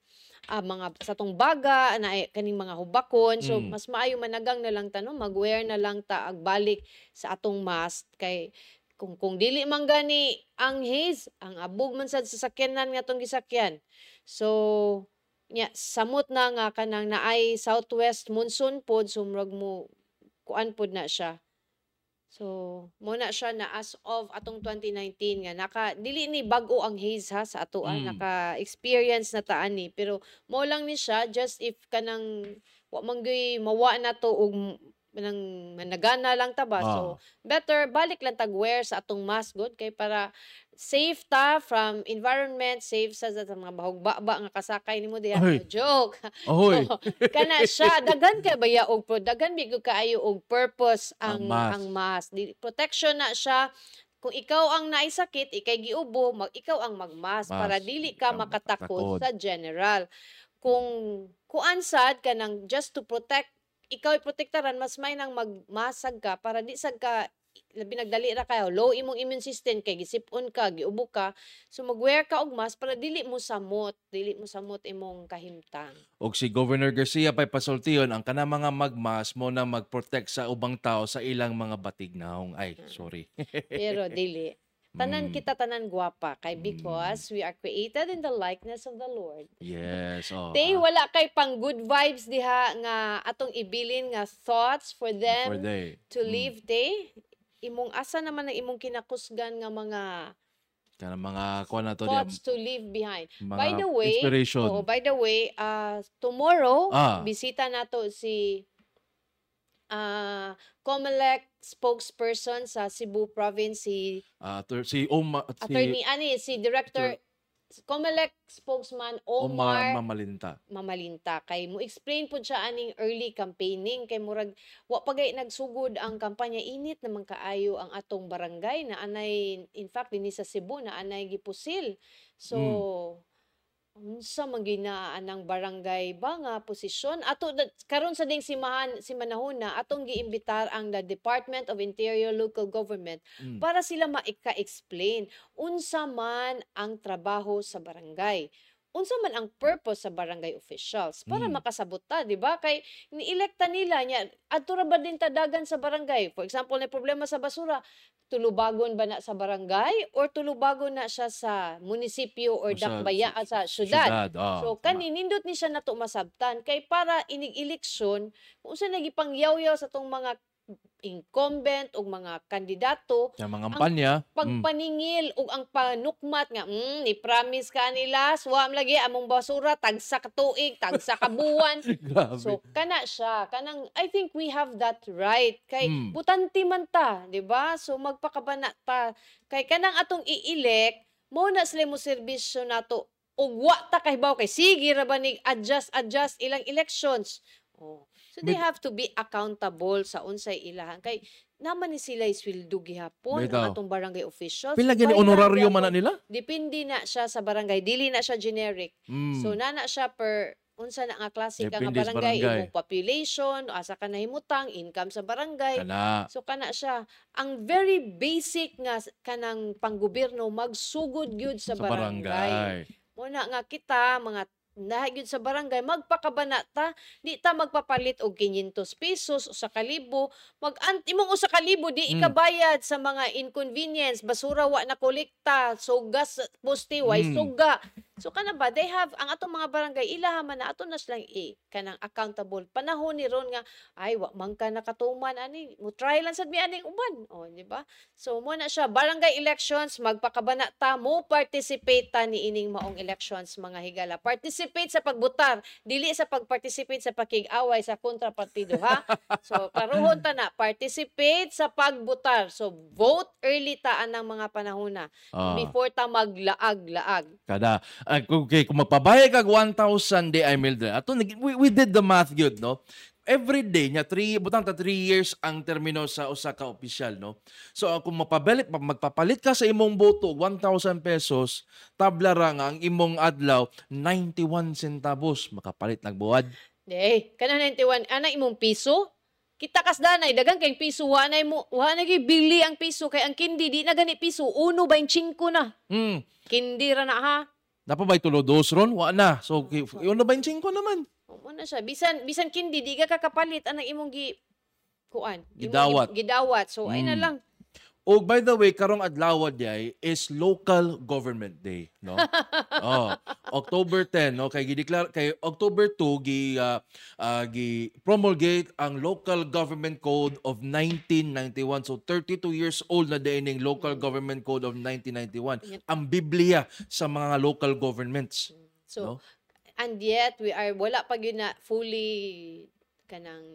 ah, mga sa atong baga na kaning mga hubakon so Mm. mas maayo managang na lang tanong mag-wear na lang ta ag balik sa atong mask kay kung kung dili man gani ang haze ang abog man sad sa sakyanan nga atong gisakyan so nya samot na nga kanang naay southwest monsoon pod sumrag mo kuan pod na siya So, mo na siya na as of atong 2019 nga naka dili ni bag-o ang haze ha sa ato ah, Mm. naka-experience na taan ni pero mo lang ni siya just if kanang wa man gyud mawa na to og nang managana lang ta ba. So, Ah. better balik lang tag wear sa atong mask good kay para safe ta from environment, safe sa, sa mga bahog-baba nga kasakay nimo diha. Ay. Joke. [laughs] Ahoy. So, kana siya daghan kay baya og pro daghan bigod kaayo og purpose ang Ang mask. ang mask Di- protection na siya kung ikaw ang naisakit ikay giubo mag ikaw ang magmask para Mask, dili ka ka makatakot makatakot. sa general kung kuan sad ka nang just to protect ikaw protektaran mas may nang magmasag ka para di sad ka labi nagdali ra kayo low imong immune system kay gisipon ka giubo ka so mag-wear ka og mask para dili mo samot dili mo samot imong kahimtang Og si Governor Garcia pay pasultiyon ang kana mga magmas mo na mag-protect sa ubang tao sa ilang mga batignaong. Ay, sorry. Pero dili. Tanan Mm. kita tanan gwapa kay Mm. because we are created in the likeness of the Lord. Yes. [laughs] Oh, Tay ah, wala kay pang good vibes diha nga atong ibilin nga thoughts for for them day. to Mm. live day. Imong asa naman ang imong kinakusgan nga mga Kana mga kuan na to thoughts to leave behind. mga By the way, inspiration. Oh, by the way, uh, tomorrow Ah. bisita nato si uh, Comelec spokesperson sa Cebu province si ator- si Oma si attorney ani si director Comelec spokesman Omar, Omar Mamalinta. Mamalinta. Kay mo explain pud siya aning early campaigning. Kay murag wa pagay nagsugod ang kampanya. Init naman kaayo ang atong barangay. Na anay in fact dinhi sa Cebu na anay gipusil. So unsa man gina anang barangay ba nga posisyon ato karon sa ding simahan si manahuna atong giimbitar ang the Department of Interior Local Government Mm. para sila maika-explain unsa man ang trabaho sa barangay. unsa man ang purpose sa barangay officials para Mm. makasabot ta, di ba? Kay nielekta nila nya adto ra ba din tadagan sa barangay? For example, na problema sa basura, tulubagon ba na sa barangay or tulubagon na siya sa munisipyo or sa- dakbaya sa- sa syudad? Syudad, oh, So tama. kani nindot ni siya nato masabtan kay para inig eleksyon kung sa nagipangyaw-yaw sa tong mga incumbent o mga kandidato Yung mga kampanya. mm, pagpaningil ug ang panukmat nga mm, ni promise ka nila suwam lagi among basura tagsa ka tuig tagsa ka buwan. [laughs] So kana siya kanang I think we have that right. Kay Mm. butanti man ta di ba? So magpakabana ta. Kay kanang atong i-elect mo na sila mo serbisyo nato ug wa ta kahibaw kay sige ra ba ni adjust adjust ilang elections. Oh so they have to be accountable sa unsay ilahan kay naman ni sila isweldo gihapon Bitaw. ang atong barangay officials Pila gani Bayaran honorario man na nila? depende na siya sa barangay dili na siya generic Mm. So nana siya per unsa na nga klase ka nga Depende sa barangay, barangay. imong population, asa ka nahimutang, income sa barangay. Kana. So kana siya ang very basic nga s- kanang panggobyerno magsugod gyud sa, Sa barangay. barangay. Muna nga kita mga nahagyod sa barangay magpakabana ta. Di ta magpapalit og 500 pesos o sa kalibo. Mag imong usa kalibo di Mm. ikabayad sa mga inconvenience. Basura wa na kolekta. Sugas poste way Mm. suga so kana ba they have ang atong mga barangay ilaha man na ato na silang i kanang accountable. Panahon ni ron nga ay wa man ka nakatuman ani. Mo try lang sad mi aning uban. O di ba? So mo na siya barangay elections magpakabana ta mo participate ta ni ining maong elections mga higala. Participate sa pagbutar. Dili sa pag-participate sa pakig-away sa kontrapartido ha? So karuhon ta na participate sa pagbutar. So vote early ta anang mga panahon na Ah, before ta maglaag-laag. Kada. Ah, okay, kung magpabayad kag 1,000 di ay Mildred. Ato we, we did the math good, no? Every day nya 3 butang ta 3 years ang termino sa usa ka opisyal, no? So ah, kung mapabalit pa- magpapalit ka sa imong boto 1,000 pesos, tabla ra nga ang imong adlaw 91 centavos makapalit nagbuwad. Dey, kana 91 ana imong piso? Kita kas danay dagang kay piso wa na mo wa na gyud bili ang piso kay ang kindi di na gani piso 1.25 na. Hmm. Kindi ra na ha. Napa ba tulo dos ron? Wa na. So, yun na ba yung 5 naman? Mo na siya bisan bisan kindi di ka kakapalit anang imong gi kuan. imong Gidawat. gi- Gidawat. So ay na Mm. Lang. Oh, by the way, karong adlaw day is local government day, no? [laughs] oh, October 10, no? Kay gideklar kay October 2 gi ah, ah, gi promulgate ang Local Government Code of 1991. So 32 years old na din yung Local Government Code of 1991. Yep. Ang Biblia sa mga local governments. So No? and yet we are wala pa gyud na fully kanang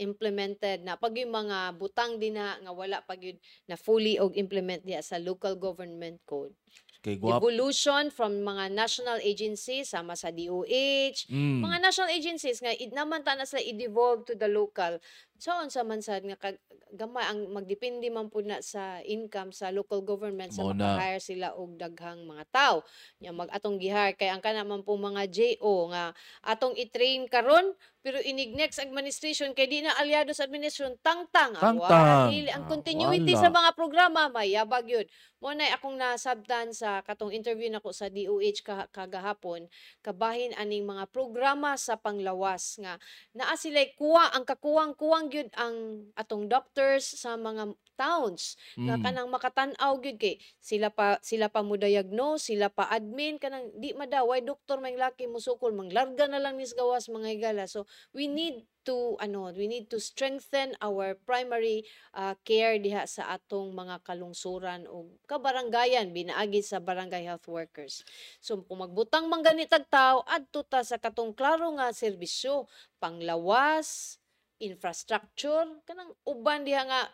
implemented na pag yung mga butang din na nga wala pa gyud na fully og implement diya sa local government code Kay guwap. devolution from mga national agencies sama sa DOH Mm. mga national agencies nga id naman ta na sila i-devolve to the local so unsa man sad nga kag- gamay ang magdepende man pud na sa income sa local government sa maka-hire sila og daghang mga tao nya mag atong gihire kay ang kana man po mga JO nga atong i-train karon pero inig next administration kay di na aliado sa administration tangtang Ah, wa, Tangtang. dili. ang Ah, continuity wala. sa mga programa mayabag yun mo na akong nasabtan sa katong interview nako sa DOH ka, kagahapon kabahin aning mga programa sa panglawas nga naa sila kuwa ang kakuwang-kuwang gyud ang atong doctors sa mga towns nga Mm. kanang makatan-aw gyud kay sila pa sila pa mo diagnose sila pa admin kanang di madaway doktor may laki musukol manglarga na lang nis gawas mga higala so we need to ano we need to strengthen our primary uh, care diha sa atong mga kalungsuran o kabarangayan binaagi sa barangay health workers so kung magbutang man gani tagtaw adto ta sa katong klaro nga serbisyo panglawas infrastructure. Kanang uban diha nga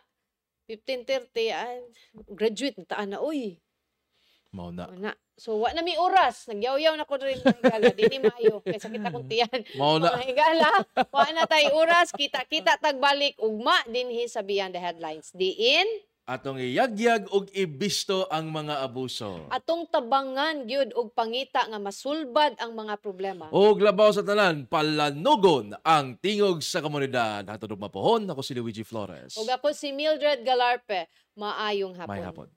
1530 ay graduate taan na uy. Mao na. na. So wa na mi oras. Nagyaw-yaw na ko rin higala. Di ni maayo kay sakit akong tiyan. Mao na. [laughs] higala. Wa na tay oras. Kita-kita tagbalik. Ugma dinhi sa Beyond the Headlines. Diin Atong iyagyag og ibisto ang mga abuso. atong tabangan gyud og pangita nga masulbad ang mga problema Og labaw sa tanan, palanugon ang tingog sa komunidad. Hatod og mapuhon, ako si Luigi Flores. ug ako si Mildred Galarpe maayong hapon May hapon.